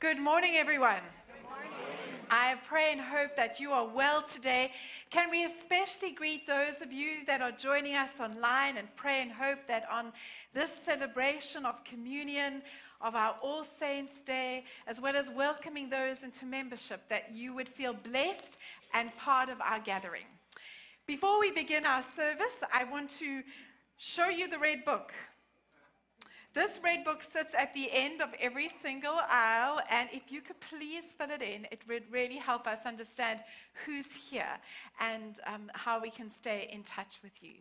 Good morning, everyone. I pray and hope that you are well today. Can we especially greet those of you that are joining us online and pray and hope that on this celebration of communion, of our All Saints Day, as well as welcoming those into membership, that you would feel blessed and part of our gathering. Before we begin our service, I want to show you the red book. This red book sits at the end of every single aisle, and if you could please fill it in, it would really help us understand who's here and um, how we can stay in touch with you.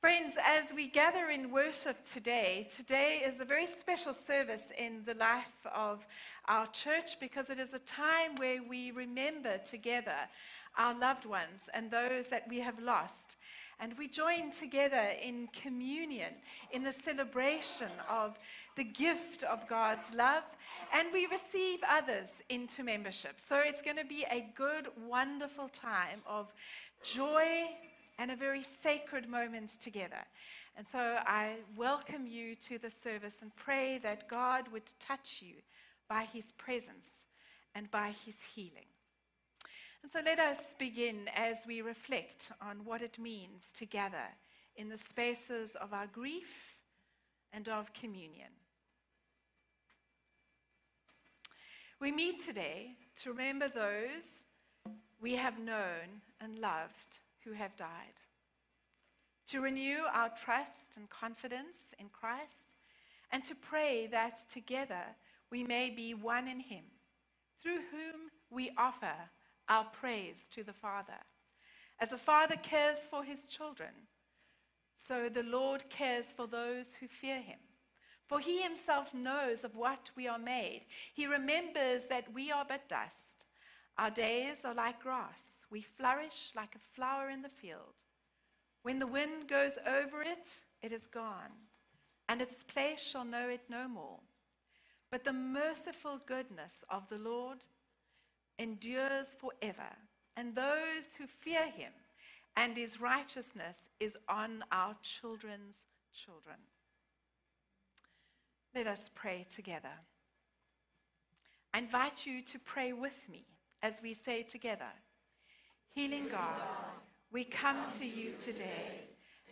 Friends, as we gather in worship today, today is a very special service in the life of our church because it is a time where we remember together our loved ones and those that we have lost. And we join together in communion, in the celebration of the gift of God's love, and we receive others into membership. So it's going to be a good, wonderful time of joy and a very sacred moment together. And so I welcome you to the service and pray that God would touch you by his presence and by his healing. And so let us begin as we reflect on what it means to gather in the spaces of our grief and of communion. We meet today to remember those we have known and loved who have died, to renew our trust and confidence in Christ, and to pray that together we may be one in Him, through whom we offer our praise to the Father. As a father cares for his children, so the Lord cares for those who fear him. For he himself knows of what we are made. He remembers that we are but dust. Our days are like grass. We flourish like a flower in the field. When the wind goes over it, it is gone, and its place shall know it no more. But the merciful goodness of the Lord endures forever, and those who fear him and his righteousness is on our children's children. Let us pray together. I invite you to pray with me as we say together Healing God, we come to you today,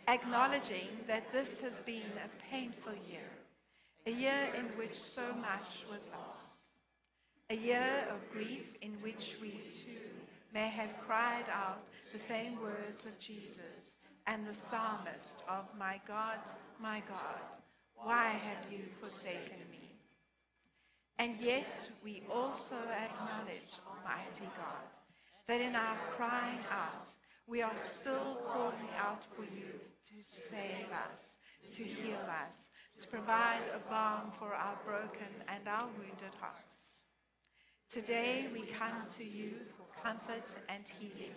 acknowledging that this has been a painful year, a year in which so much was lost a year of grief in which we too may have cried out the same words of Jesus and the psalmist of My God, my God, why have you forsaken me? And yet we also acknowledge, Almighty God, that in our crying out, we are still calling out for you to save us, to heal us, to provide a balm for our broken and our wounded hearts. Today we come to you for comfort and healing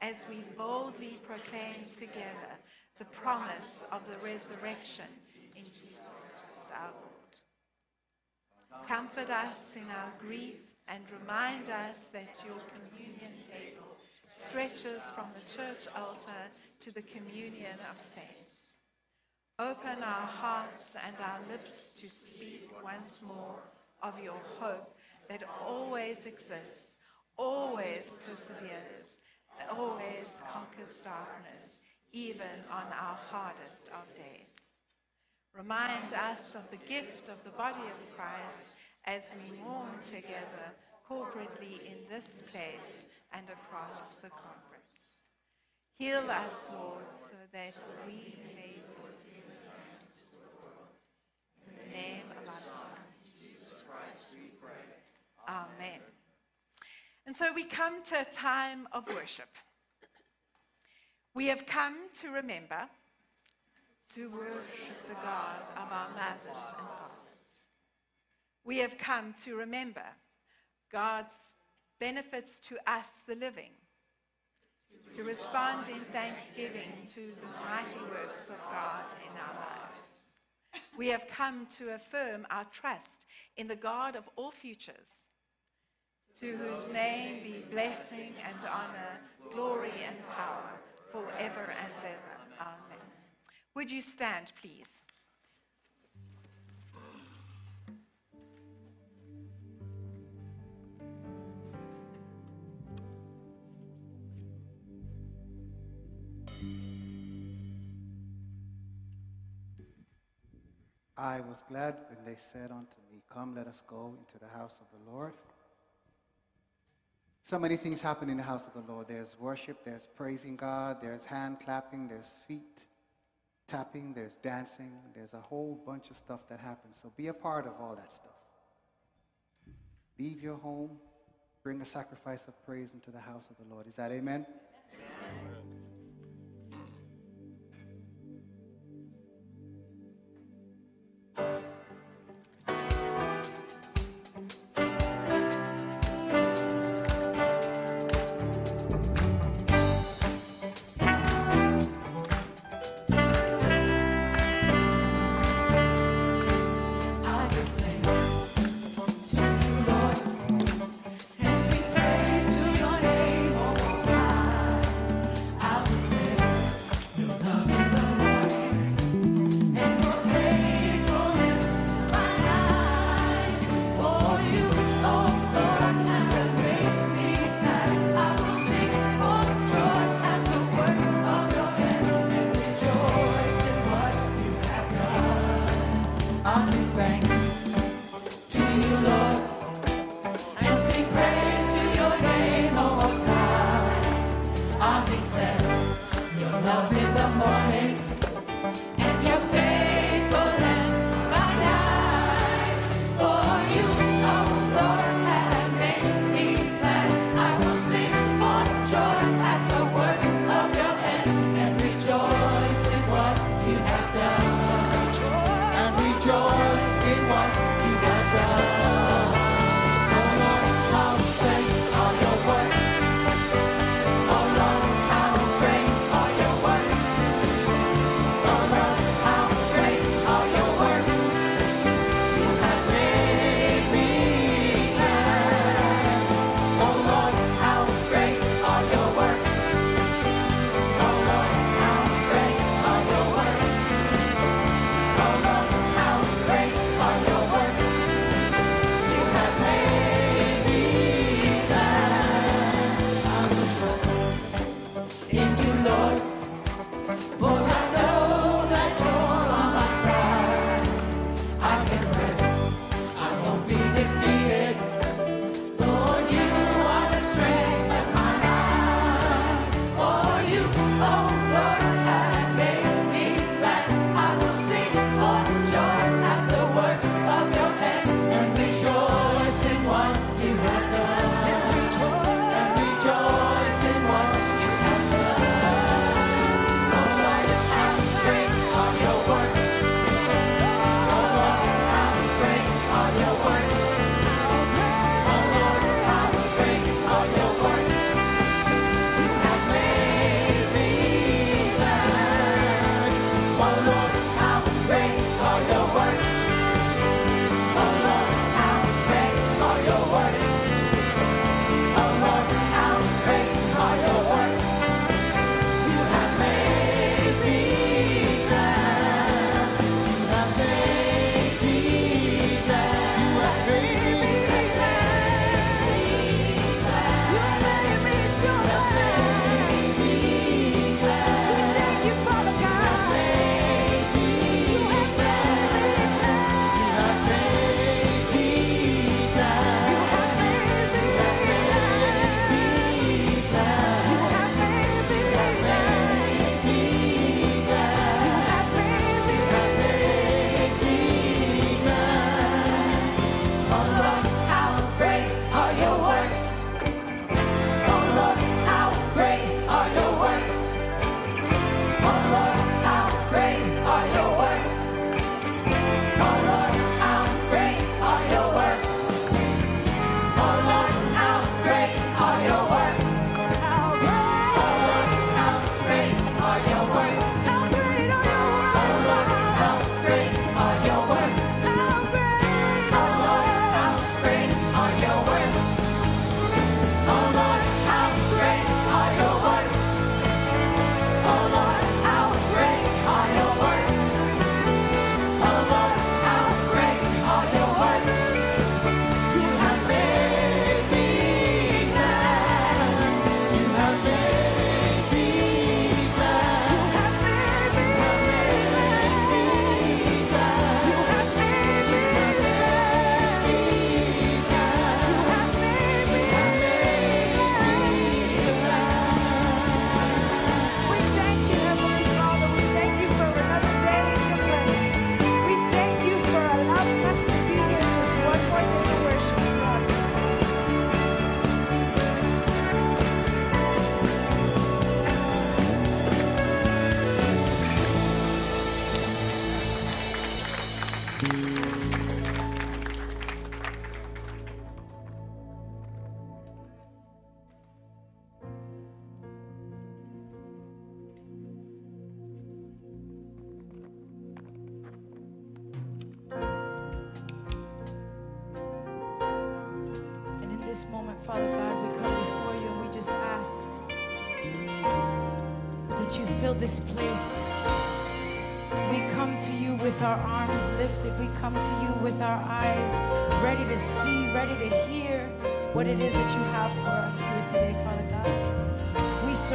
as we boldly proclaim together the promise of the resurrection in Jesus Christ our Lord. Comfort us in our grief and remind us that your communion table stretches from the church altar to the communion of saints. Open our hearts and our lips to speak once more of your hope that always exists, always perseveres, always conquers darkness, even on our hardest of days. Remind us of the gift of the body of Christ as we mourn together corporately in this place and across the conference. Heal us, Lord, so that we may in the name of our Lord Jesus Christ, we pray. Amen. And so we come to a time of worship. We have come to remember, to worship the God of our mothers and fathers. We have come to remember God's benefits to us, the living, to respond in thanksgiving to the mighty works of God in our lives. We have come to affirm our trust in the God of all futures to whose name be blessing and honor, glory and power, forever and ever. Amen. Would you stand, please? I was glad when they said unto me, Come, let us go into the house of the Lord. So many things happen in the house of the Lord. There's worship, there's praising God, there's hand clapping, there's feet tapping, there's dancing, there's a whole bunch of stuff that happens. So be a part of all that stuff. Leave your home, bring a sacrifice of praise into the house of the Lord. Is that amen?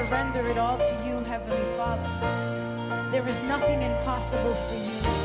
surrender it all to you, Heavenly Father. There is nothing impossible for you.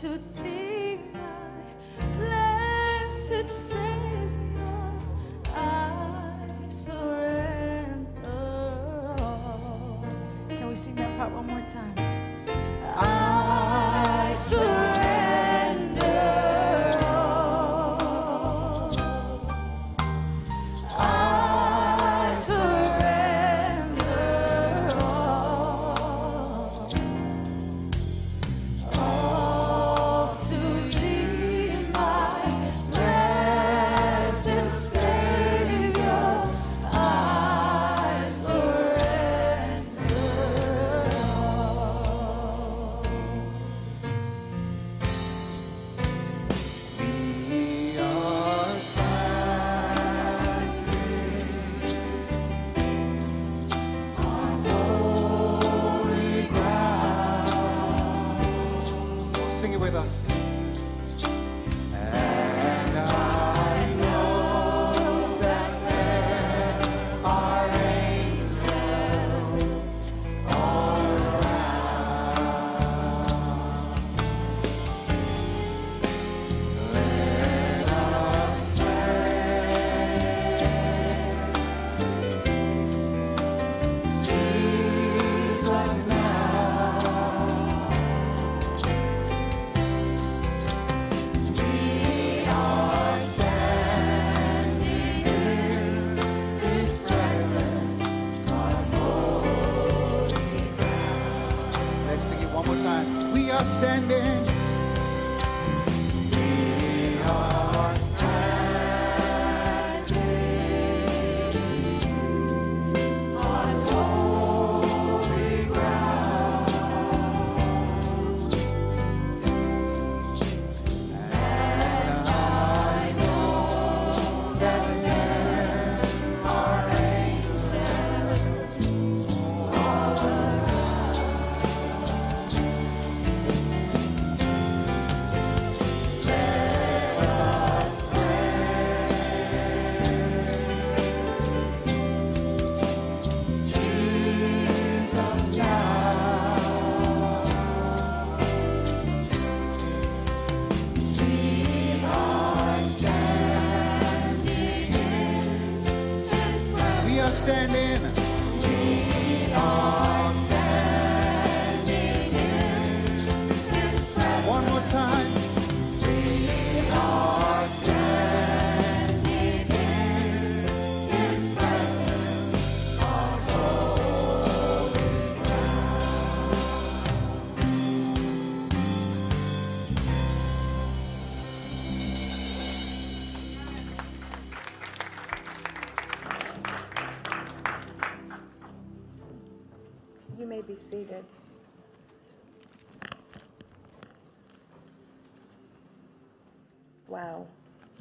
to think my blessed Savior, I surrender. Can we sing that part one more time?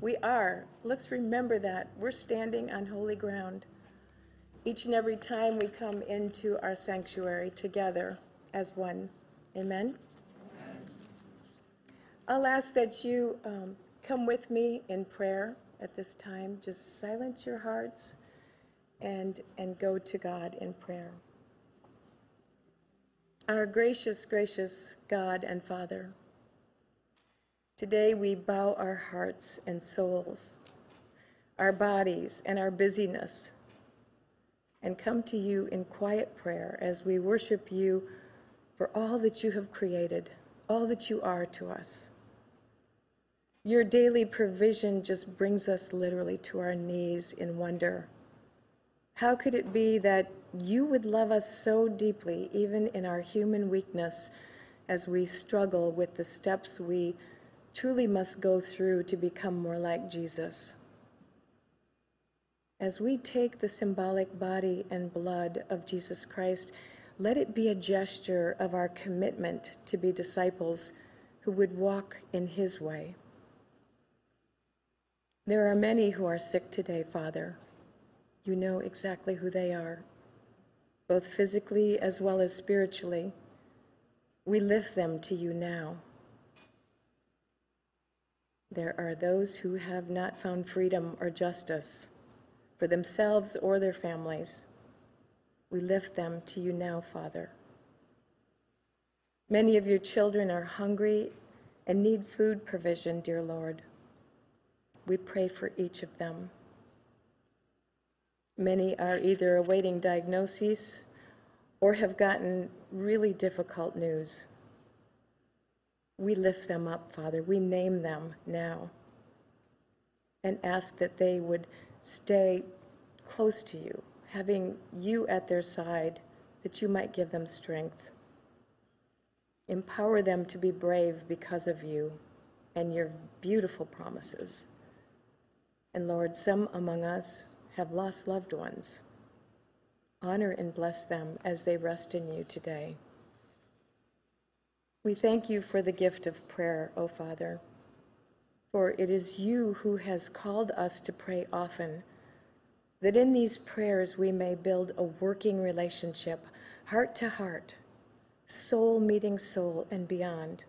We are. Let's remember that. We're standing on holy ground. Each and every time we come into our sanctuary together as one. Amen? I'll ask that you um, come with me in prayer at this time. Just silence your hearts and, and go to God in prayer. Our gracious, gracious God and Father, today we bow our hearts and souls, our bodies and our busyness, and come to you in quiet prayer as we worship you for all that you have created, all that you are to us. Your daily provision just brings us literally to our knees in wonder. How could it be that you would love us so deeply, even in our human weakness, as we struggle with the steps we truly must go through to become more like Jesus? As we take the symbolic body and blood of Jesus Christ, let it be a gesture of our commitment to be disciples who would walk in his way. There are many who are sick today, Father. You know exactly who they are, both physically as well as spiritually. We lift them to you now. There are those who have not found freedom or justice for themselves or their families. We lift them to you now, Father. Many of your children are hungry and need food provision, dear Lord. We pray for each of them. Many are either awaiting diagnoses or have gotten really difficult news. We lift them up, Father. We name them now and ask that they would stay close to you, having you at their side, that you might give them strength. Empower them to be brave because of you and your beautiful promises. And Lord, some among us have lost loved ones. Honor and bless them as they rest in you today. We thank you for the gift of prayer, O Father, for it is you who has called us to pray often, that in these prayers we may build a working relationship, heart to heart, soul meeting soul, and beyond.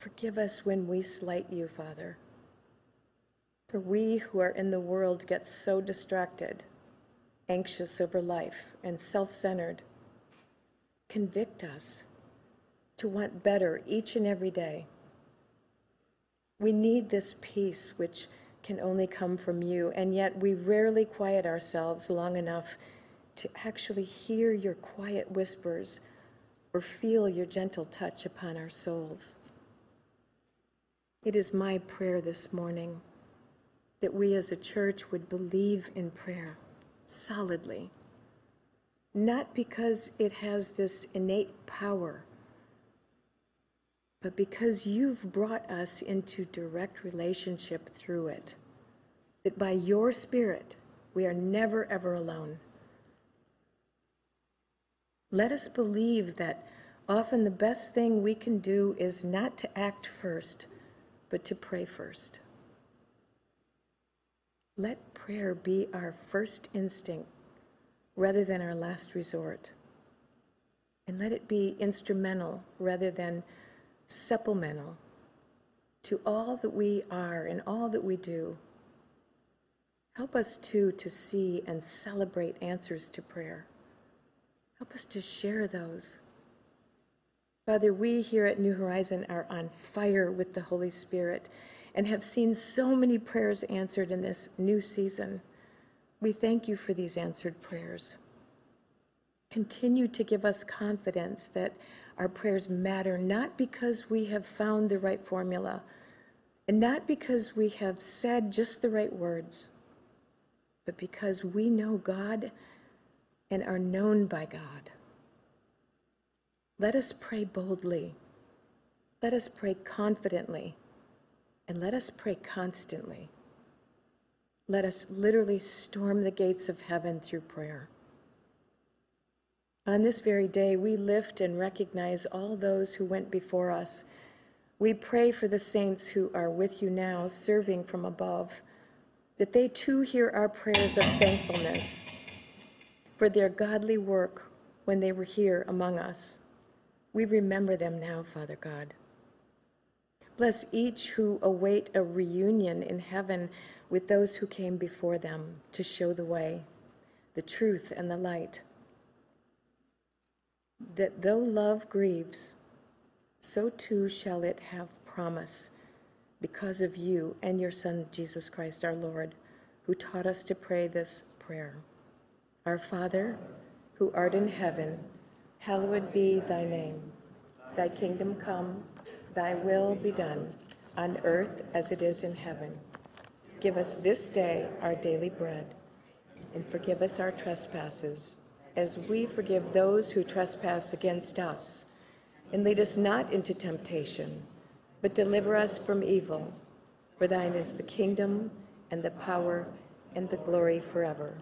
Forgive us when we slight you, Father. For we who are in the world get so distracted, anxious over life, and self centered. Convict us to want better each and every day. We need this peace which can only come from you, and yet we rarely quiet ourselves long enough to actually hear your quiet whispers or feel your gentle touch upon our souls. It is my prayer this morning that we as a church would believe in prayer solidly, not because it has this innate power, but because you've brought us into direct relationship through it. That by your Spirit, we are never, ever alone. Let us believe that often the best thing we can do is not to act first, but to pray first. Let prayer be our first instinct rather than our last resort. And let it be instrumental rather than supplemental to all that we are and all that we do. Help us too to see and celebrate answers to prayer. Help us to share those. Father, we here at New Horizon are on fire with the Holy Spirit and have seen so many prayers answered in this new season. We thank you for these answered prayers. Continue to give us confidence that our prayers matter not because we have found the right formula and not because we have said just the right words, but because we know God and are known by God. Let us pray boldly. Let us pray confidently and let us pray constantly. Let us literally storm the gates of heaven through prayer. On this very day, we lift and recognize all those who went before us. We pray for the saints who are with you now, serving from above, that they too hear our prayers of thankfulness for their godly work when they were here among us. We remember them now, Father God. Bless each who await a reunion in heaven with those who came before them to show the way, the truth, and the light. That though love grieves, so too shall it have promise because of you and your Son, Jesus Christ our Lord, who taught us to pray this prayer. Our Father, who art in heaven, hallowed be thy name. Thy kingdom come, thy will be done, on earth as it is in heaven. Give us this day our daily bread, and forgive us our trespasses, as we forgive those who trespass against us. And lead us not into temptation, but deliver us from evil. For thine is the kingdom, and the power, and the glory forever.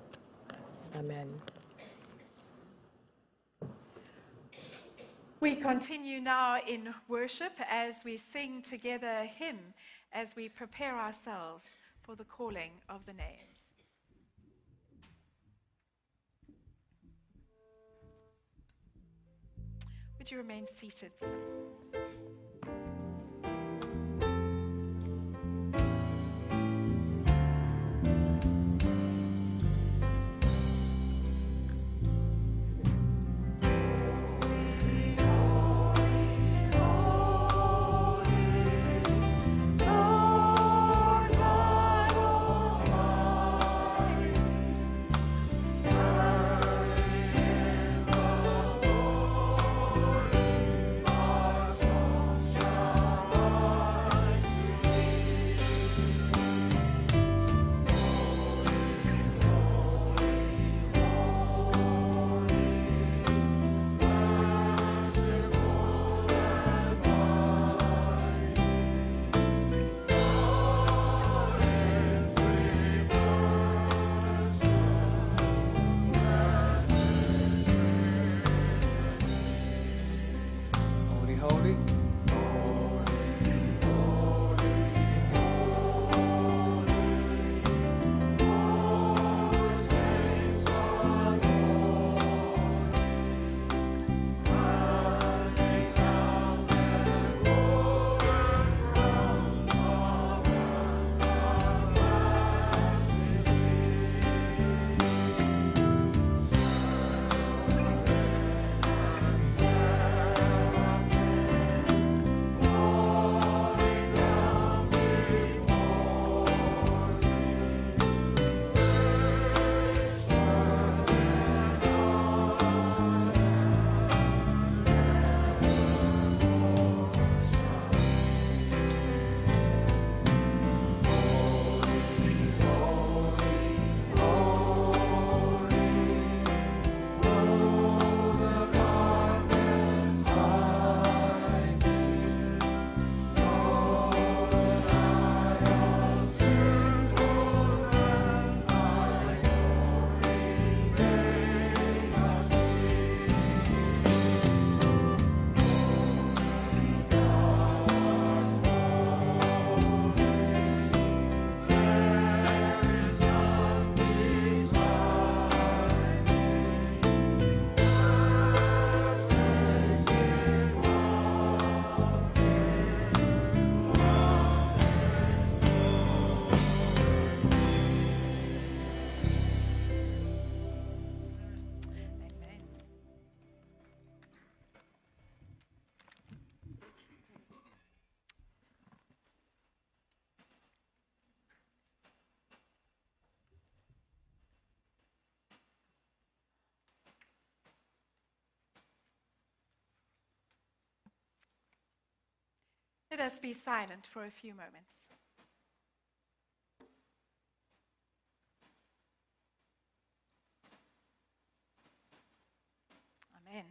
Amen. We continue now in worship as we sing together a hymn as we prepare ourselves for the calling of the names. Would you remain seated, please? Let us be silent for a few moments. Amen.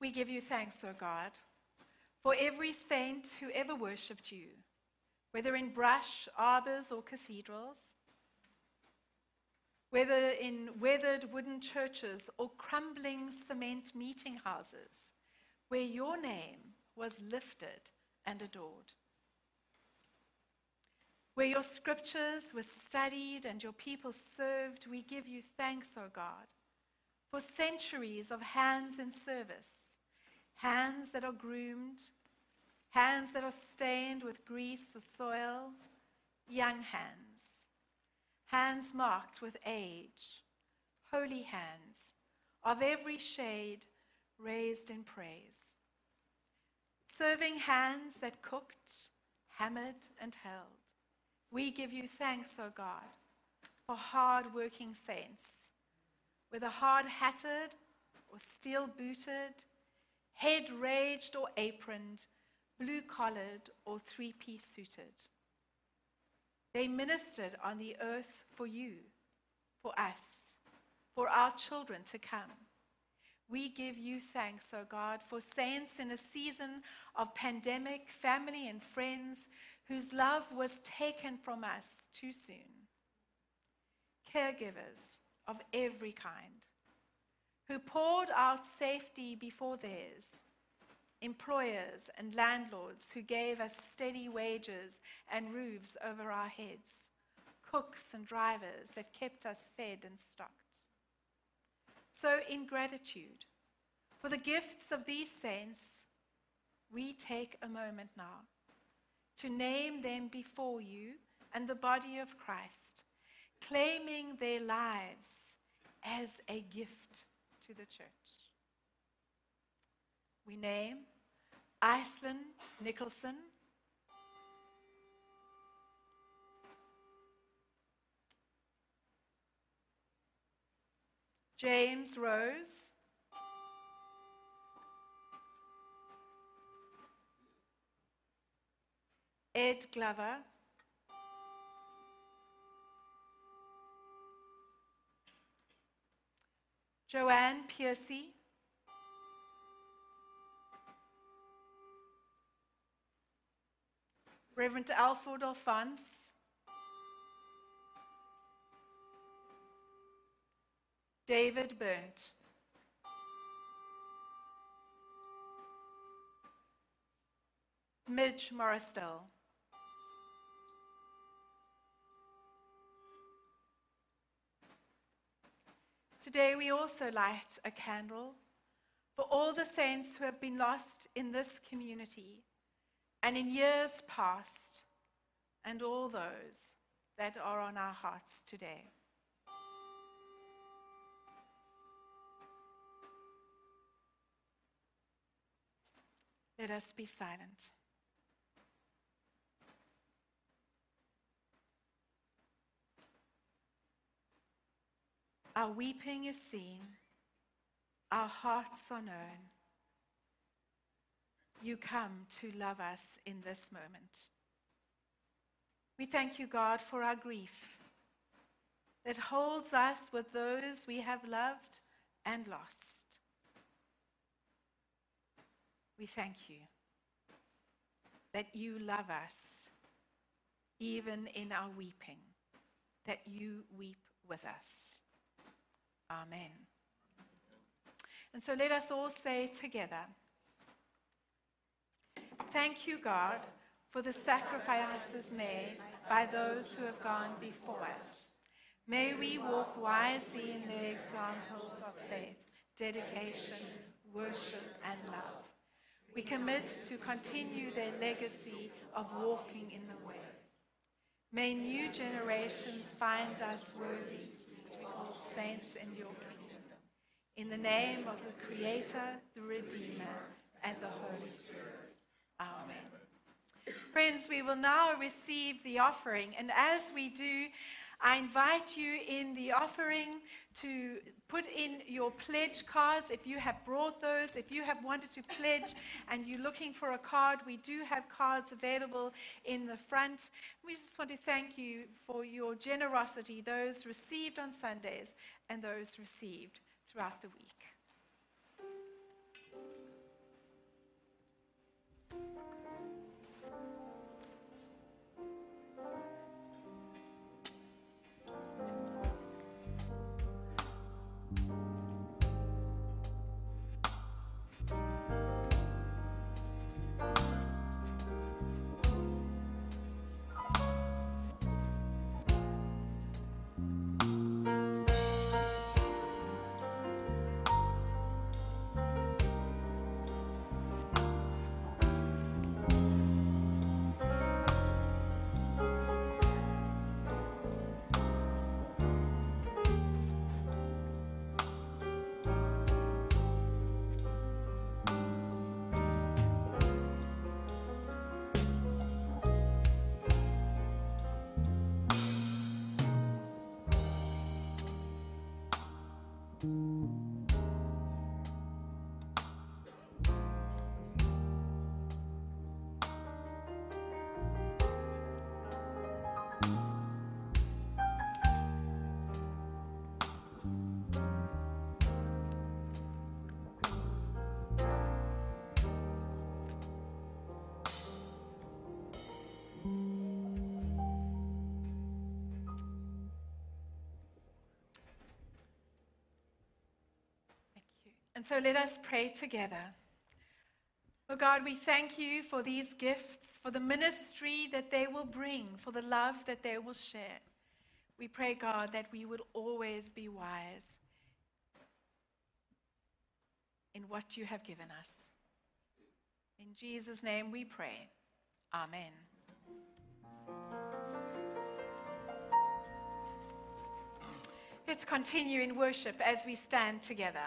We give you thanks, O God, for every saint who ever worshipped you, whether in brush, arbors, or cathedrals. whether in weathered wooden churches or crumbling cement meeting houses, where your name was lifted and adored. Where your scriptures were studied and your people served, we give you thanks, O God, for centuries of hands in service, hands that are groomed, hands that are stained with grease or soil, young hands, hands marked with age, holy hands of every shade raised in praise, serving hands that cooked, hammered, and held. We give you thanks, O God, for hard working saints, whether hard hatted or steel booted, head raged or aproned, blue collared or three piece suited. They ministered on the earth for you, for us, for our children to come. We give you thanks, O God, for saints in a season of pandemic, family, and friends whose love was taken from us too soon. Caregivers of every kind who poured out safety before theirs employers and landlords who gave us steady wages and roofs over our heads, cooks and drivers that kept us fed and stocked. So, in gratitude for the gifts of these saints, we take a moment now to name them before you and the body of Christ, claiming their lives as a gift to the church. We name Iceland Nicholson, James Rose, Ed Glover, Joanne Piercy, Reverend Alfred Alphonse, David Burnt, Midge Morrisdale, Today we also light a candle for all the saints who have been lost in this community and in years past, and all those that are on our hearts today. Let us be silent. Our weeping is seen, our hearts are known. You come to love us in this moment. We thank you, God, for our grief that holds us with those we have loved and lost. We thank you that you love us even in our weeping, that you weep with us. Amen. And so let us all say together Thank you, God, for the sacrifices made by those who have gone before us. May we walk wisely in their examples of faith, dedication, worship, and love. We commit to continue their legacy of walking in the way. May new generations find us worthy to be called saints in your kingdom. In the name of the Creator, the Redeemer, and the Holy Spirit. Amen. Friends, we will now receive the offering. And as we do, I invite you in the offering to put in your pledge cards if you have brought those. If you have wanted to pledge and you're looking for a card, we do have cards available in the front. We just want to thank you for your generosity, those received on Sundays and those received throughout the week. Thank And so let us pray together. Oh God, we thank you for these gifts, for the ministry that they will bring, for the love that they will share. We pray, God, that we will always be wise in what you have given us. In Jesus' name we pray. Amen. Let's continue in worship as we stand together.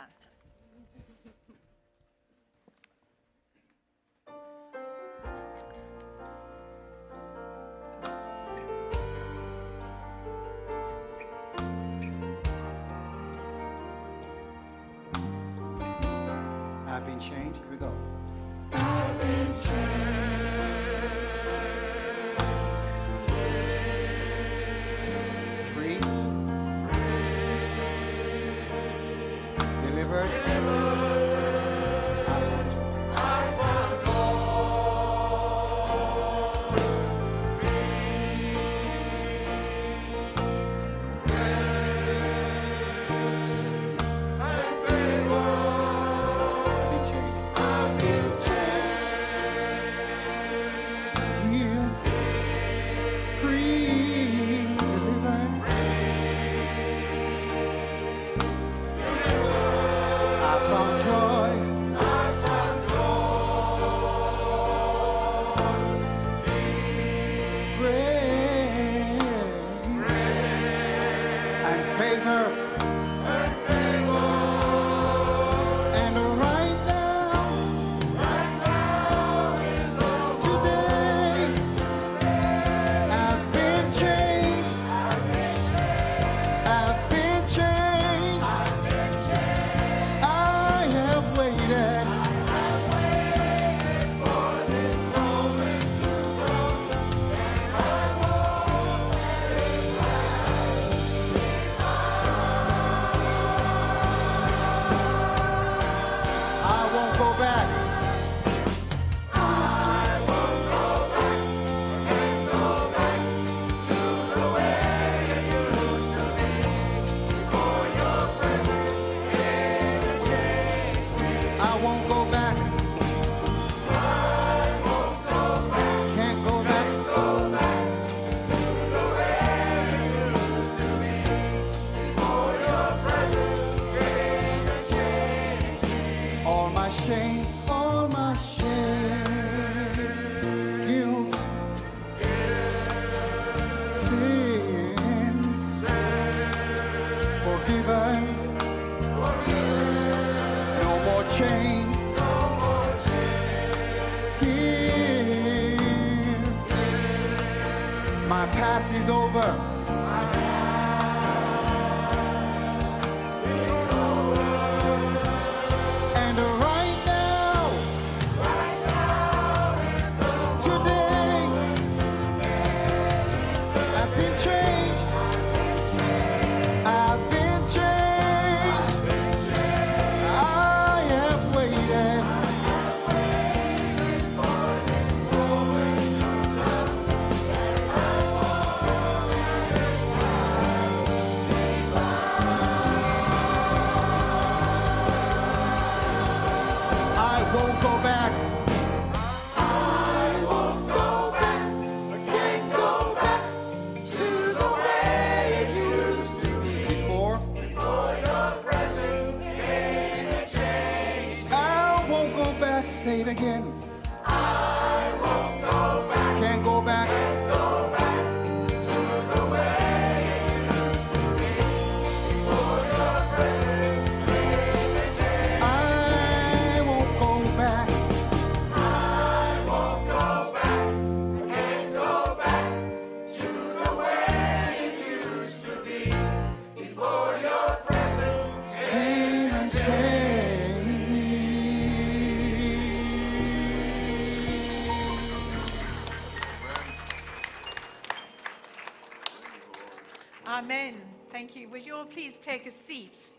Take a seat?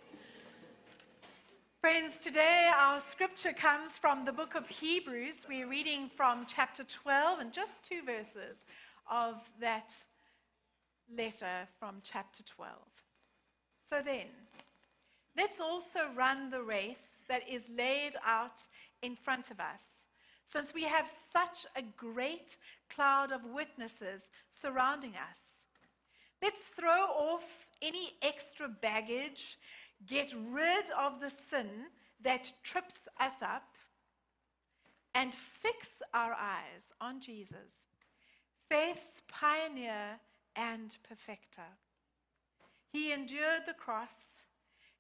Friends, today our scripture comes from the book of Hebrews. We're reading from chapter 12 and just two verses of that letter from chapter 12. So then, let's also run the race that is laid out in front of us, since we have such a great cloud of witnesses surrounding us. Let's throw off any extra baggage, get rid of the sin that trips us up, and fix our eyes on Jesus, faith's pioneer and perfecter. He endured the cross,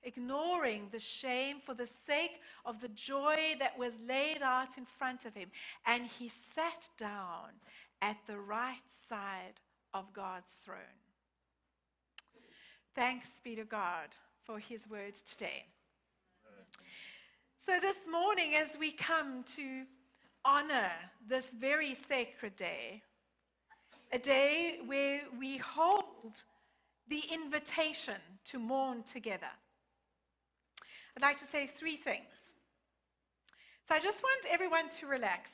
ignoring the shame for the sake of the joy that was laid out in front of him, and he sat down at the right side of God's throne. Thanks be to God for his words today. So, this morning, as we come to honor this very sacred day, a day where we hold the invitation to mourn together, I'd like to say three things. So, I just want everyone to relax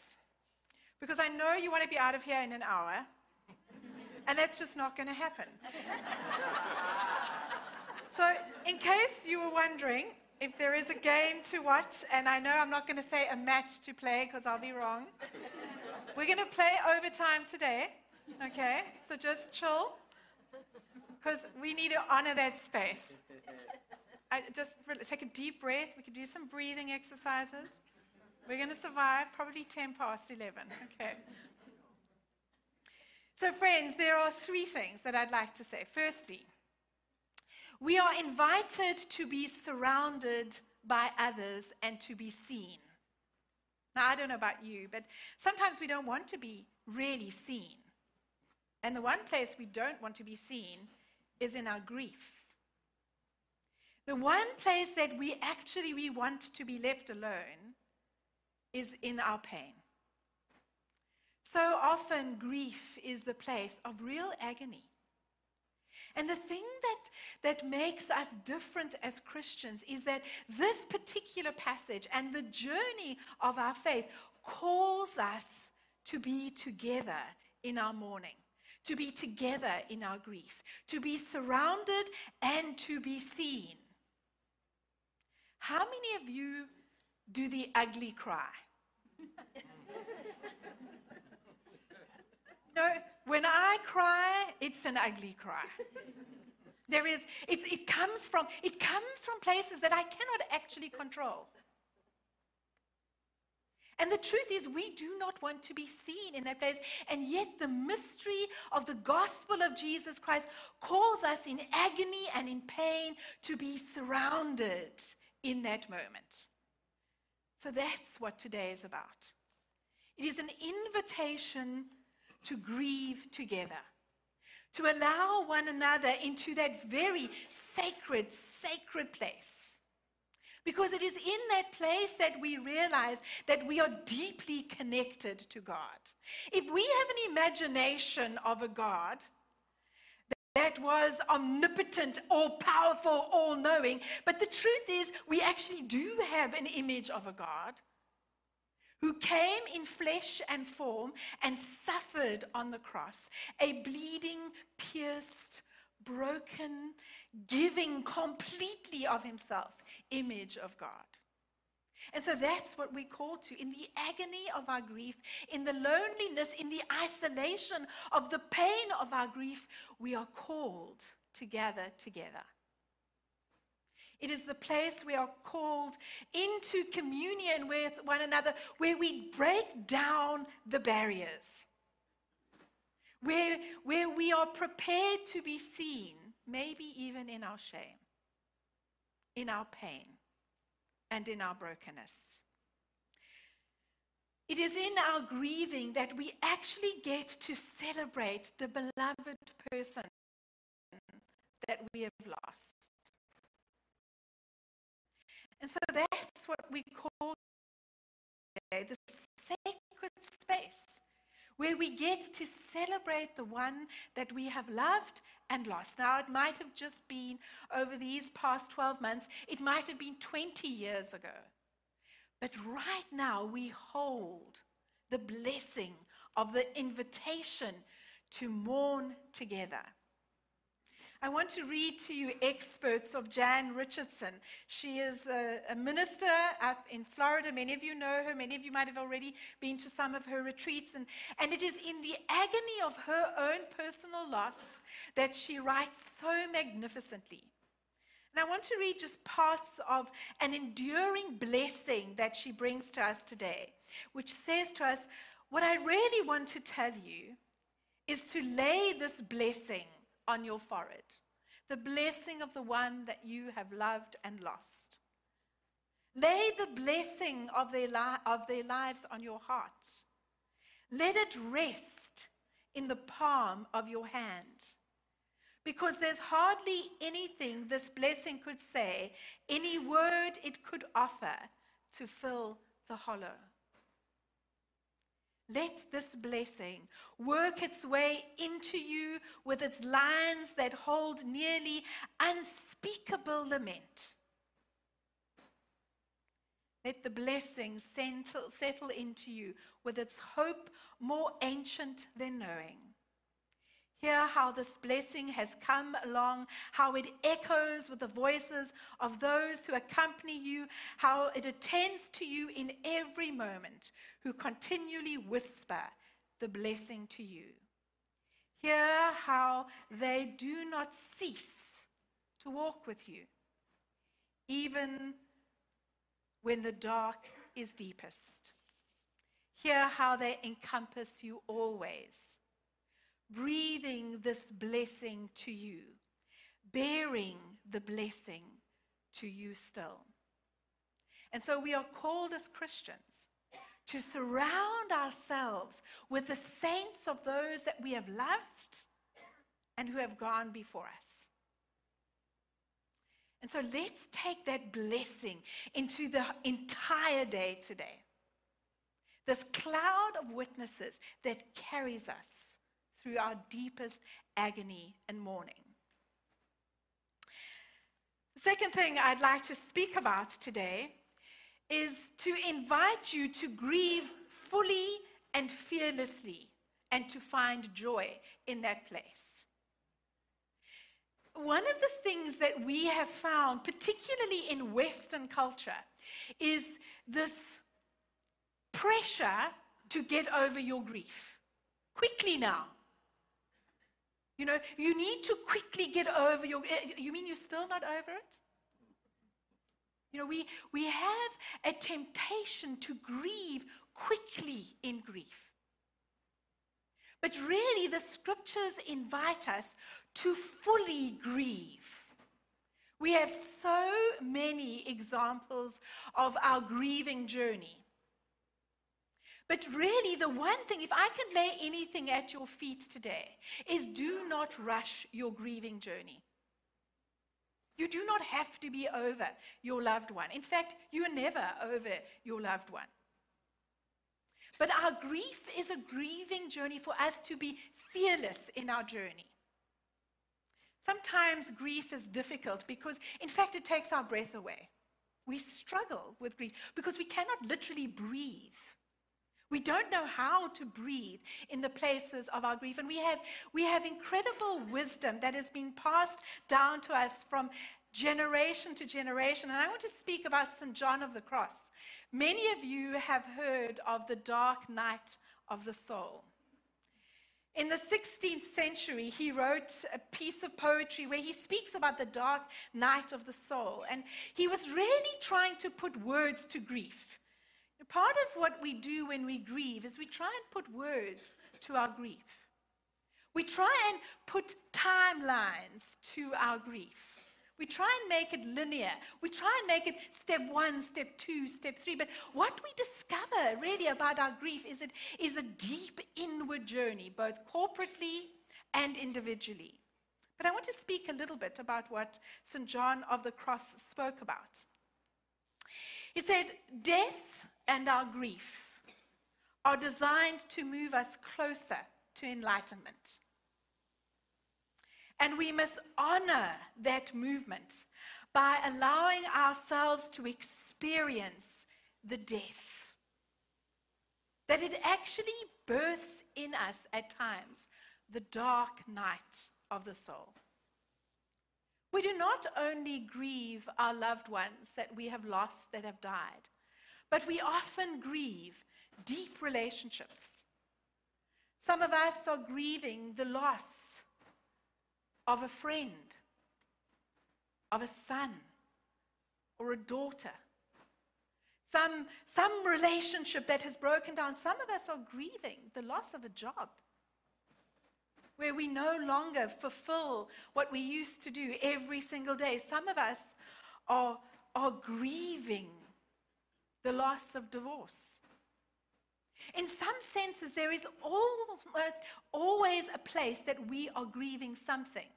because I know you want to be out of here in an hour, and that's just not going to happen. So, in case you were wondering if there is a game to watch, and I know I'm not going to say a match to play because I'll be wrong, we're going to play overtime today, okay? So just chill because we need to honor that space. I just take a deep breath. We can do some breathing exercises. We're going to survive probably 10 past 11, okay? So, friends, there are three things that I'd like to say. Firstly, we are invited to be surrounded by others and to be seen. Now, I don't know about you, but sometimes we don't want to be really seen. And the one place we don't want to be seen is in our grief. The one place that we actually we want to be left alone is in our pain. So often grief is the place of real agony. And the thing that, that makes us different as Christians is that this particular passage and the journey of our faith calls us to be together in our mourning, to be together in our grief, to be surrounded and to be seen. How many of you do the ugly cry? No, when I cry, it's an ugly cry. There is, it comes from, it comes from places that I cannot actually control. And the truth is, we do not want to be seen in that place. And yet, the mystery of the gospel of Jesus Christ calls us in agony and in pain to be surrounded in that moment. So, that's what today is about. It is an invitation to grieve together, to allow one another into that very sacred, sacred place. Because it is in that place that we realize that we are deeply connected to God. If we have an imagination of a God that was omnipotent, all powerful, all knowing, but the truth is, we actually do have an image of a God who came in flesh and form and suffered on the cross, a bleeding, pierced, broken, giving completely of himself image of God. And so that's what we call to. In the agony of our grief, in the loneliness, in the isolation of the pain of our grief, we are called to gather together. It is the place we are called into communion with one another, where we break down the barriers, where, where we are prepared to be seen, maybe even in our shame, in our pain, and in our brokenness. It is in our grieving that we actually get to celebrate the beloved person that we have lost. That's what we call today the sacred space where we get to celebrate the one that we have loved and lost. Now, it might have just been over these past 12 months, it might have been 20 years ago. But right now, we hold the blessing of the invitation to mourn together. I want to read to you experts of Jan Richardson. She is a, a, minister up in Florida. Many of you know her. Many of you might have already been to some of her retreats. And, and it is in the agony of her own personal loss that she writes so magnificently. And I want to read just parts of an enduring blessing that she brings to us today, which says to us, What I really want to tell you is to lay this blessing on your forehead, the blessing of the one that you have loved and lost. Lay the blessing of their, li- of their lives on your heart. Let it rest in the palm of your hand. Because there's hardly anything this blessing could say, any word it could offer to fill the hollow. Let this blessing work its way into you with its lines that hold nearly unspeakable lament. Let the blessing settle, into you with its hope more ancient than knowing. Hear how this blessing has come along, how it echoes with the voices of those who accompany you, how it attends to you in every moment, who continually whisper the blessing to you. Hear how they do not cease to walk with you, even when the dark is deepest. Hear how they encompass you always breathing this blessing to you, bearing the blessing to you still. And so we are called as Christians to surround ourselves with the saints of those that we have loved and who have gone before us. And so let's take that blessing into the entire day today. This cloud of witnesses that carries us through our deepest agony and mourning. The second thing I'd like to speak about today is to invite you to grieve fully and fearlessly and to find joy in that place. One of the things that we have found, particularly in Western culture, is this pressure to get over your grief. Quickly now. You know, you need to quickly get over your. eh, You mean you're still not over it? You know, we, we have a temptation to grieve quickly in grief. But really, the scriptures invite us to fully grieve. We have so many examples of our grieving journey. But really, the one thing, if I can lay anything at your feet today, is do not rush your grieving journey. You do not have to be over your loved one. In fact, you are never over your loved one. But our grief is a grieving journey for us to be fearless in our journey. Sometimes grief is difficult because, in fact, it takes our breath away. We struggle with grief because we cannot literally breathe. We don't know how to breathe in the places of our grief. And we have, we have incredible wisdom that has been passed down to us from generation to generation. And I want to speak about St. John of the Cross. Many of you have heard of the dark night of the soul. In the 16th century, he wrote a piece of poetry where he speaks about the dark night of the soul. And he was really trying to put words to grief. Part of what we do when we grieve is we try and put words to our grief. We try and put timelines to our grief. We try and make it linear. We try and make it step one, step two, step three. But what we discover really about our grief is it is a deep inward journey, both corporately and individually. But I want to speak a little bit about what St. John of the Cross spoke about. He said, Death and our grief are designed to move us closer to enlightenment. And we must honor that movement by allowing ourselves to experience the death. That it actually births in us at times the dark night of the soul. We do not only grieve our loved ones that we have lost, that have died, but we often grieve deep relationships. Some of us are grieving the loss of a friend, of a son, or a daughter. Some, some relationship that has broken down. Some of us are grieving the loss of a job where we no longer fulfill what we used to do every single day. Some of us are, are grieving the loss of divorce. In some senses, there is almost always a place that we are grieving something.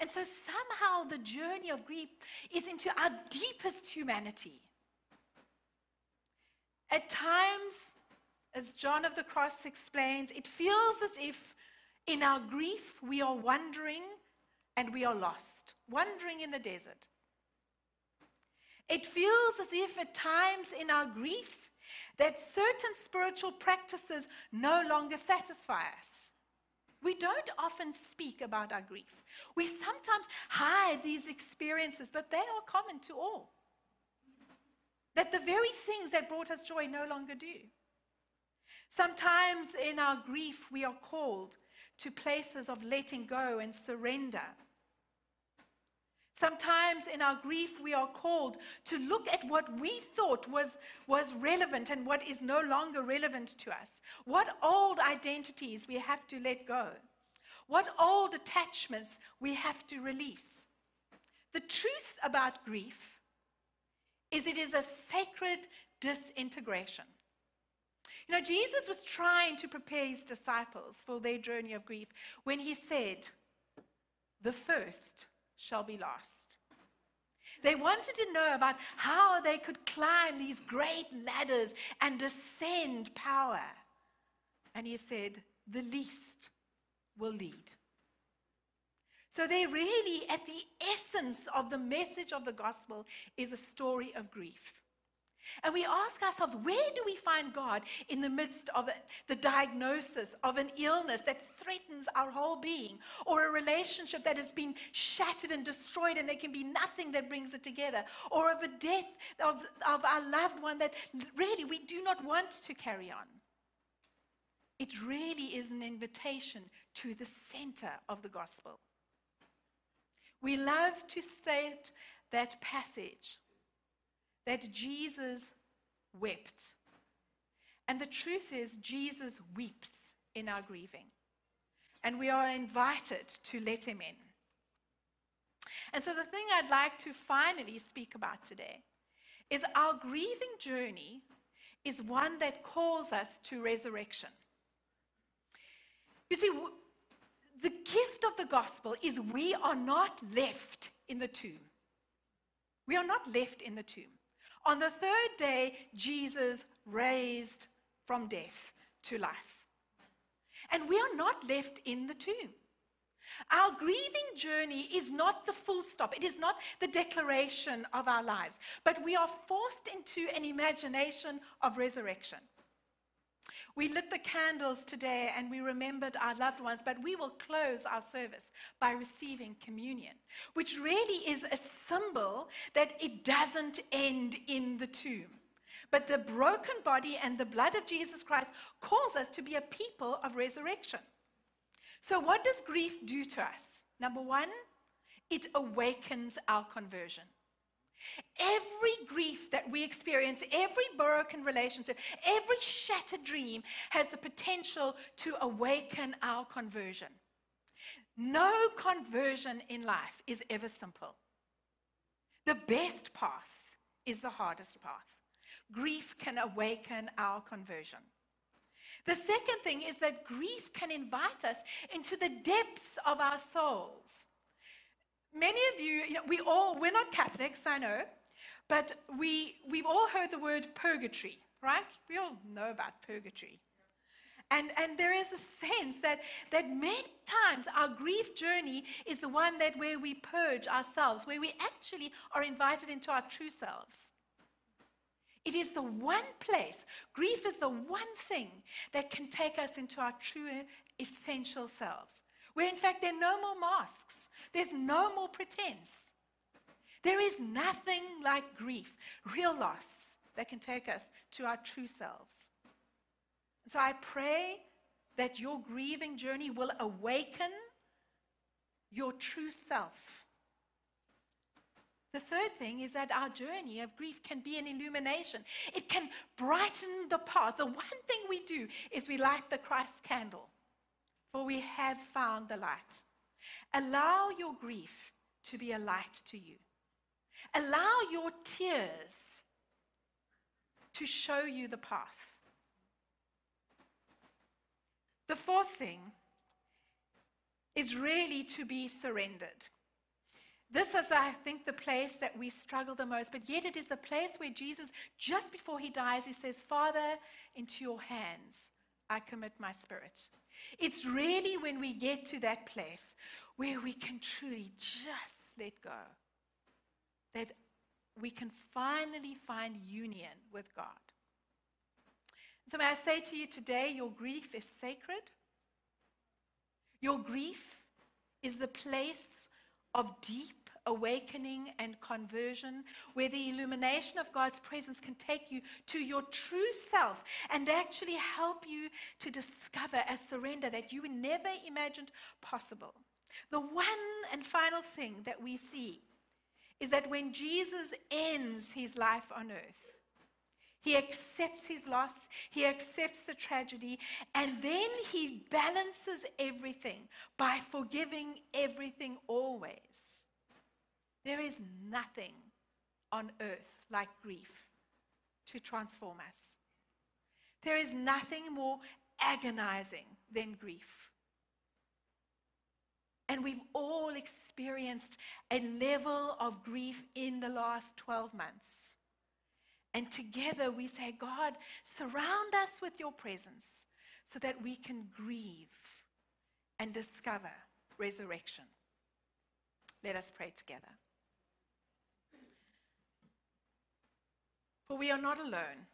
And so somehow the journey of grief is into our deepest humanity. At times, as John of the Cross explains, it feels as if in our grief we are wandering and we are lost, wandering in the desert. It feels as if at times in our grief that certain spiritual practices no longer satisfy us. We don't often speak about our grief. We sometimes hide these experiences, but they are common to all. That the very things that brought us joy no longer do. Sometimes in our grief, we are called to places of letting go and surrender. Sometimes in our grief, we are called to look at what we thought was, was relevant and what is no longer relevant to us. What old identities we have to let go. What old attachments we have to release. The truth about grief is it is a sacred disintegration. You know, Jesus was trying to prepare his disciples for their journey of grief when he said, The first shall be lost. They wanted to know about how they could climb these great ladders and ascend power. And he said, The least will lead. So, they really, at the essence of the message of the gospel, is a story of grief. And we ask ourselves, where do we find God in the midst of the diagnosis of an illness that threatens our whole being, or a relationship that has been shattered and destroyed, and there can be nothing that brings it together, or of a death of, of our loved one that really we do not want to carry on? It really is an invitation to the center of the gospel. We love to state that passage that Jesus wept. And the truth is, Jesus weeps in our grieving. And we are invited to let him in. And so, the thing I'd like to finally speak about today is our grieving journey is one that calls us to resurrection. You see, the gift of the gospel is we are not left in the tomb. We are not left in the tomb. On the third day, Jesus raised from death to life. And we are not left in the tomb. Our grieving journey is not the full stop. It is not the declaration of our lives, but we are forced into an imagination of resurrection. We lit the candles today and we remembered our loved ones, but we will close our service by receiving communion, which really is a symbol that it doesn't end in the tomb. But the broken body and the blood of Jesus Christ calls us to be a people of resurrection. So, what does grief do to us? Number one, it awakens our conversion. Every grief that we experience, every broken relationship, every shattered dream has the potential to awaken our conversion. No conversion in life is ever simple. The best path is the hardest path. Grief can awaken our conversion. The second thing is that grief can invite us into the depths of our souls. Many of you, you know, we all, we're not Catholics, I know, but we, we've all heard the word purgatory. right? We all know about purgatory. And, and there is a sense that, that many times our grief journey is the one that where we purge ourselves, where we actually are invited into our true selves. It is the one place, grief is the one thing that can take us into our true essential selves. Where in fact there are no more masks, there's no more pretense. There is nothing like grief, real loss, that can take us to our true selves. So I pray that your grieving journey will awaken your true self. The third thing is that our journey of grief can be an illumination. It can brighten the path. The one thing we do is we light the Christ candle, for we have found the light. Allow your grief to be a light to you. Allow your tears to show you the path. The fourth thing is really to be surrendered. This is, I think, the place that we struggle the most, but yet it is the place where Jesus, just before he dies, he says, Father, into your hands I commit my spirit. It's really when we get to that place where we can truly just let go, that we can finally find union with God. So, may I say to you today, your grief is sacred. Your grief is the place of deep awakening and conversion, where the illumination of God's presence can take you to your true self and actually help you to discover a surrender that you never imagined possible. The one and final thing that we see is that when Jesus ends his life on earth, he accepts his loss, he accepts the tragedy, and then he balances everything by forgiving everything always. There is nothing on earth like grief to transform us. There is nothing more agonizing than grief. And we've all experienced a level of grief in the last 12 months. And together we say, God, surround us with your presence so that we can grieve and discover resurrection. Let us pray together. For we are not alone.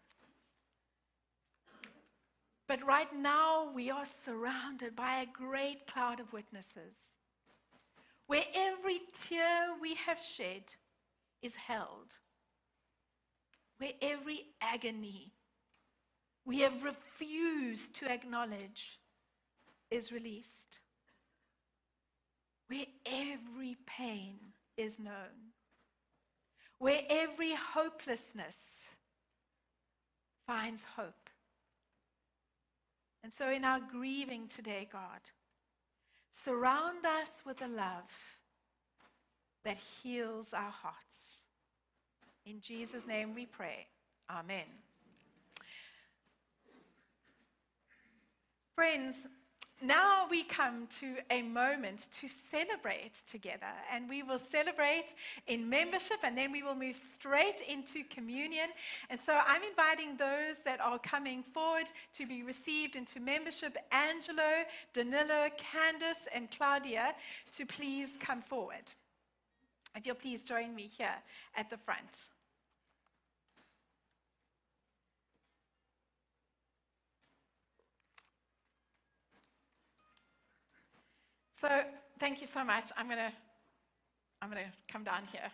But right now, we are surrounded by a great cloud of witnesses, where every tear we have shed is held where every agony we have refused to acknowledge is released, where every pain is known, where every hopelessness finds hope. And so, in our grieving today, God, surround us with a love that heals our hearts. In Jesus' name we pray. Amen. Friends, now we come to a moment to celebrate together, and we will celebrate in membership, and then we will move straight into communion. And so I'm inviting those that are coming forward to be received into membership Angelo, Danilo, Candice, and Claudia to please come forward. If you'll please join me here at the front. So thank you so much. I'm going to I'm going to come down here.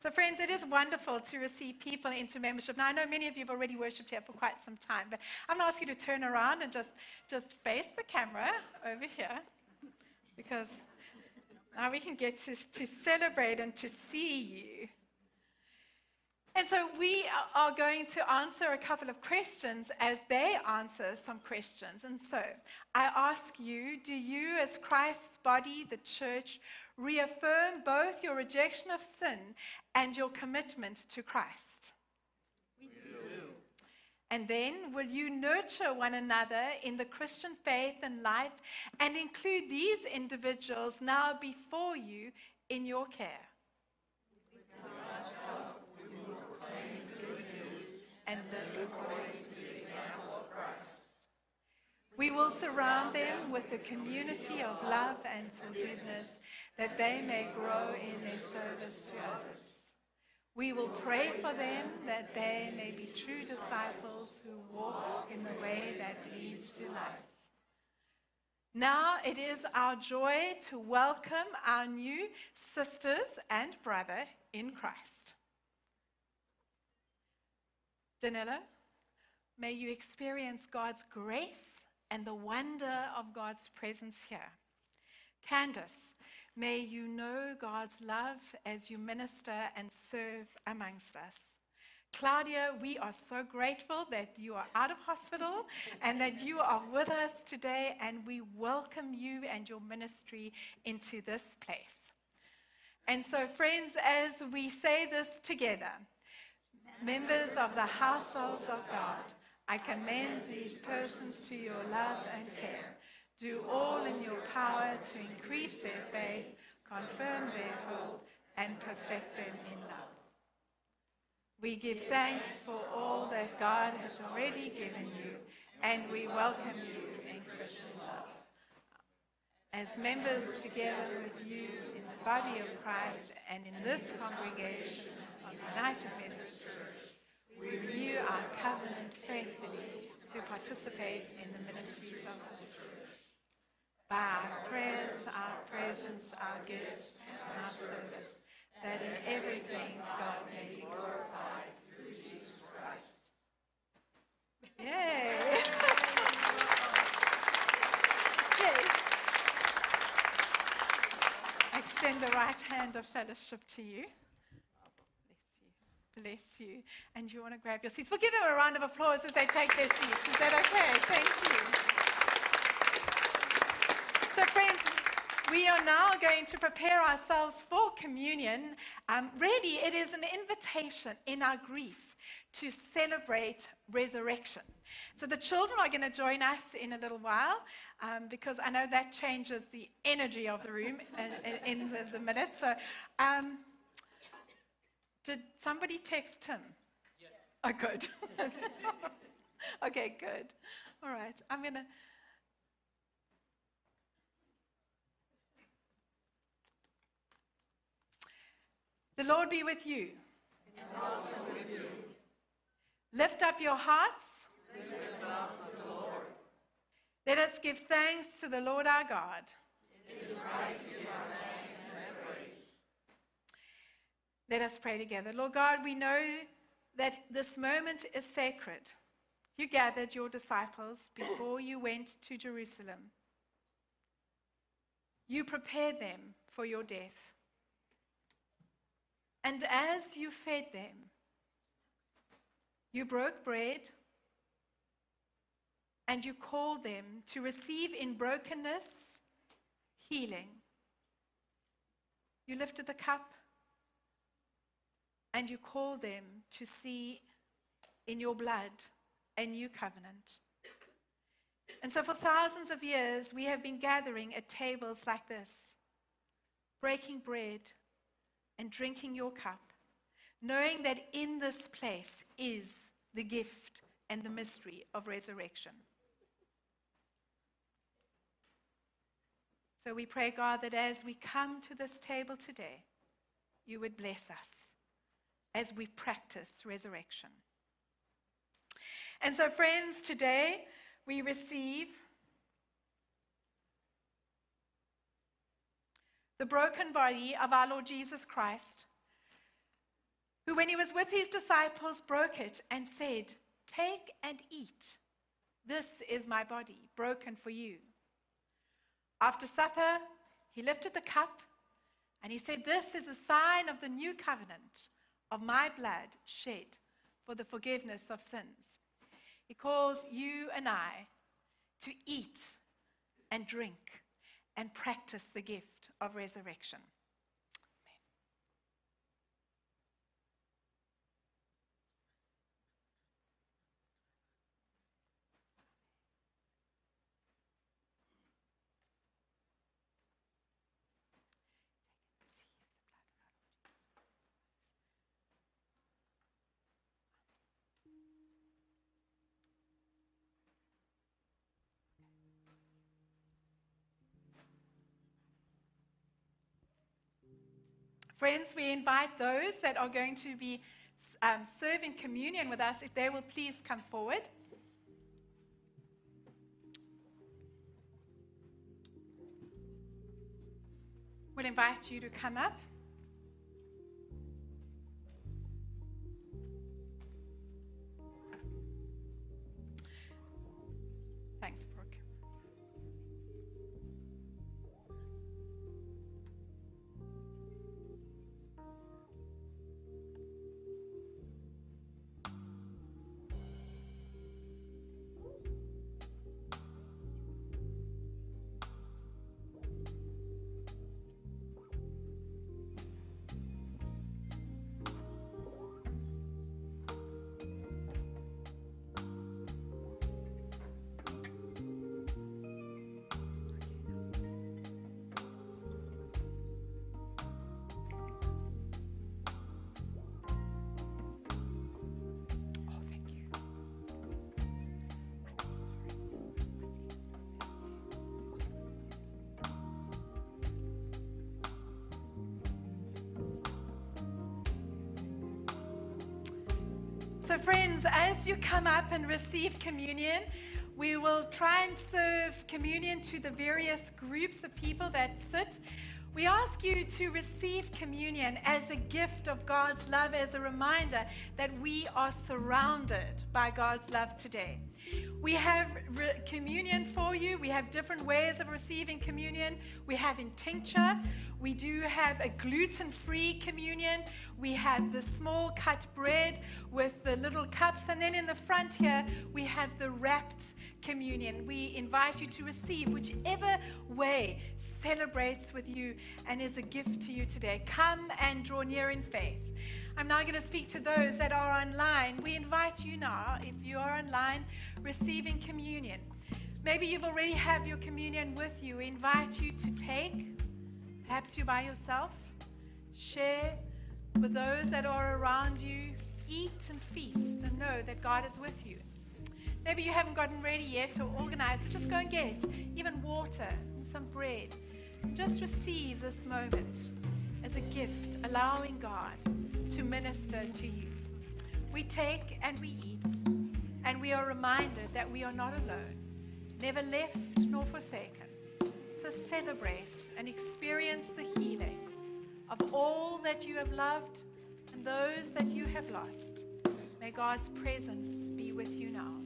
So, friends, it is wonderful to receive people into membership. Now, I know many of you have already worshipped here for quite some time, but I'm going to ask you to turn around and just, just face the camera over here because now we can get to, to celebrate and to see you. And so we are going to answer a couple of questions as they answer some questions. And so I ask you do you, as Christ's body, the church, reaffirm both your rejection of sin and your commitment to Christ? We do. And then will you nurture one another in the Christian faith and life and include these individuals now before you in your care? And live according to the example of Christ. We will surround them with a community of love and forgiveness that they may grow in their service to others. We will pray for them that they may be true disciples who walk in the way that leads to life. Now it is our joy to welcome our new sisters and brother in Christ. Danilo, may you experience God's grace and the wonder of God's presence here. Candace, may you know God's love as you minister and serve amongst us. Claudia, we are so grateful that you are out of hospital and that you are with us today, and we welcome you and your ministry into this place. And so, friends, as we say this together, members of the household of God, I commend these persons to your love and care. Do all in your power to increase their faith, confirm their hope, and perfect them in love. We give thanks for all that God has already given you, and we welcome you in Christian love. As members together with you in the body of Christ and in this congregation United Methodist Church, we renew our covenant faithfully to participate in the ministries of the church. By our prayers, our presence, our gifts, and our service, that in everything God may be glorified through Jesus Christ. Yay! Yay! Extend the right hand of fellowship to you. Bless you. And you want to grab your seats. We'll give them a round of applause as they take their seats. Is that okay? Thank you. So, friends, we are now going to prepare ourselves for communion. Um, really, it is an invitation in our grief to celebrate resurrection. So, the children are going to join us in a little while um, because I know that changes the energy of the room in, in, the, the minutes. So, um, did somebody text him? Yes. Oh, good. okay, good. All right. I'm going to. The Lord be with you. And also with you. Lift up your hearts. Lift up to the Lord. Let us give thanks to the Lord our God. It is right to give our thanks and praise. Let us pray together. Lord God, we know that this moment is sacred. You gathered your disciples before you went to Jerusalem. You prepared them for your death. And as you fed them, you broke bread and you called them to receive in brokenness healing. You lifted the cup and you call them to see in your blood a new covenant. And so, for thousands of years, we have been gathering at tables like this, breaking bread and drinking your cup, knowing that in this place is the gift and the mystery of resurrection. So we pray, God, that as we come to this table today, you would bless us as we practice resurrection. And so, friends, today we receive the broken body of our Lord Jesus Christ, who, when he was with his disciples, broke it and said, Take and eat. This is my body, broken for you. After supper, he lifted the cup and he said, This is a sign of the new covenant of my blood shed for the forgiveness of sins. He calls you and I to eat and drink and practice the gift of resurrection. Friends, we invite those that are going to be um, serving communion with us, if they will please come forward. We'll invite you to come up. Come up and receive communion, we will try and serve communion to the various groups of people that sit. We ask you to receive communion as a gift of God's love, as a reminder that we are surrounded by God's love today. We have re- communion for you. We have different ways of receiving communion. We have intinction. We do have a gluten free communion. We have the small cut bread with the little cups. And then in the front here, we have the wrapped communion. We invite you to receive whichever way celebrates with you and is a gift to you today. Come and draw near in faith. I'm now going to speak to those that are online. We invite you now, if you are online, receiving communion. Maybe you've already have your communion with you. We invite you to take. Perhaps you're by yourself. Share with those that are around you. Eat and feast and know that God is with you. Maybe you haven't gotten ready yet or organized, but just go and get even water and some bread. Just receive this moment as a gift, allowing God to minister to you. We take and we eat, and we are reminded that we are not alone, never left nor forsaken. So celebrate and experience the healing of all that you have loved and those that you have lost. May God's presence be with you now.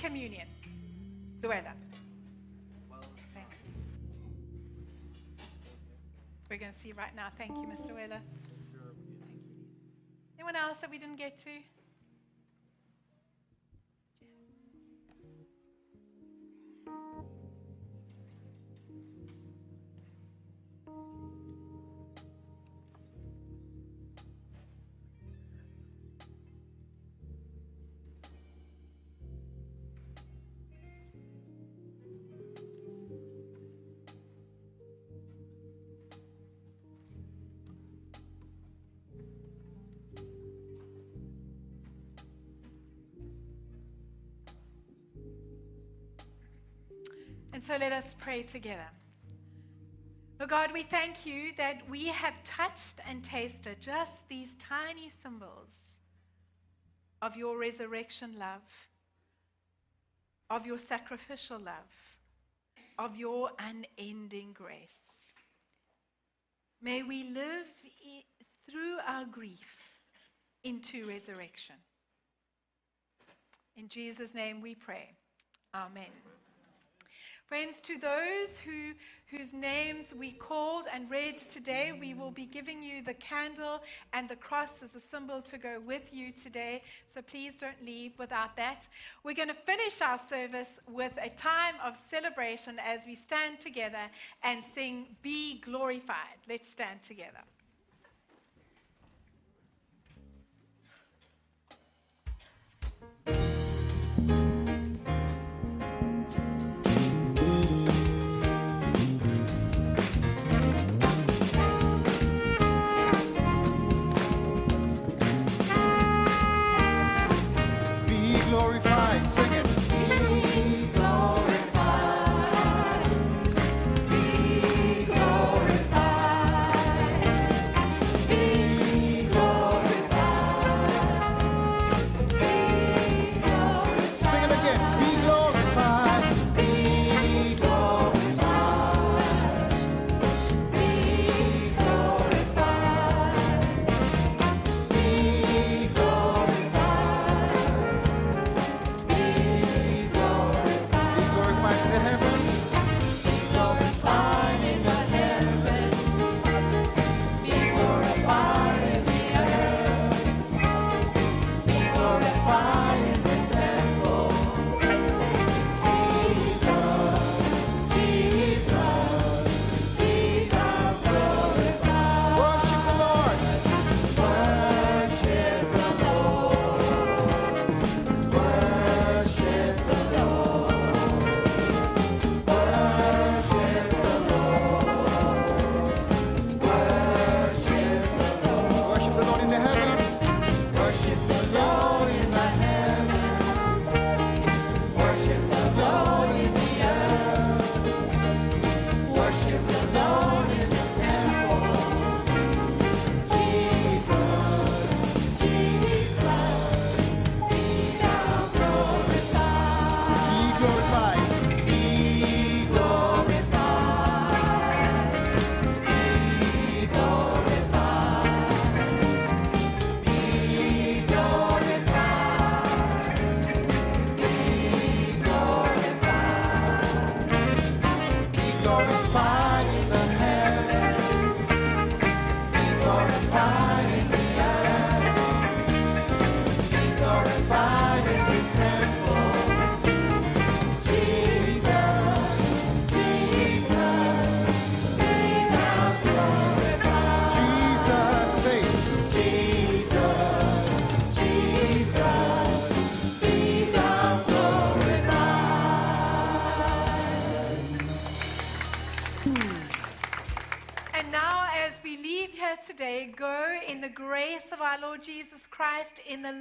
Communion? Luella. We're going to see right now. Thank you, Mr. Weller. Anyone else that we didn't get to? So let us pray together. Lord God, we thank you that we have touched and tasted just these tiny symbols of your resurrection love, of your sacrificial love, of your unending grace. May we live through our grief into resurrection. In Jesus' name we pray. Amen. Friends, to those who, whose names we called and read today, we will be giving you the candle and the cross as a symbol to go with you today. So please don't leave without that. We're going to finish our service with a time of celebration as we stand together and sing Be Glorified. Let's stand together.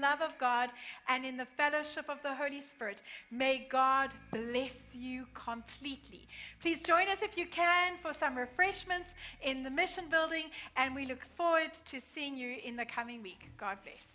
Love of God, and in the fellowship of the Holy Spirit. May God bless you completely. Please join us if you can for some refreshments in the mission building, and we look forward to seeing you in the coming week. God bless.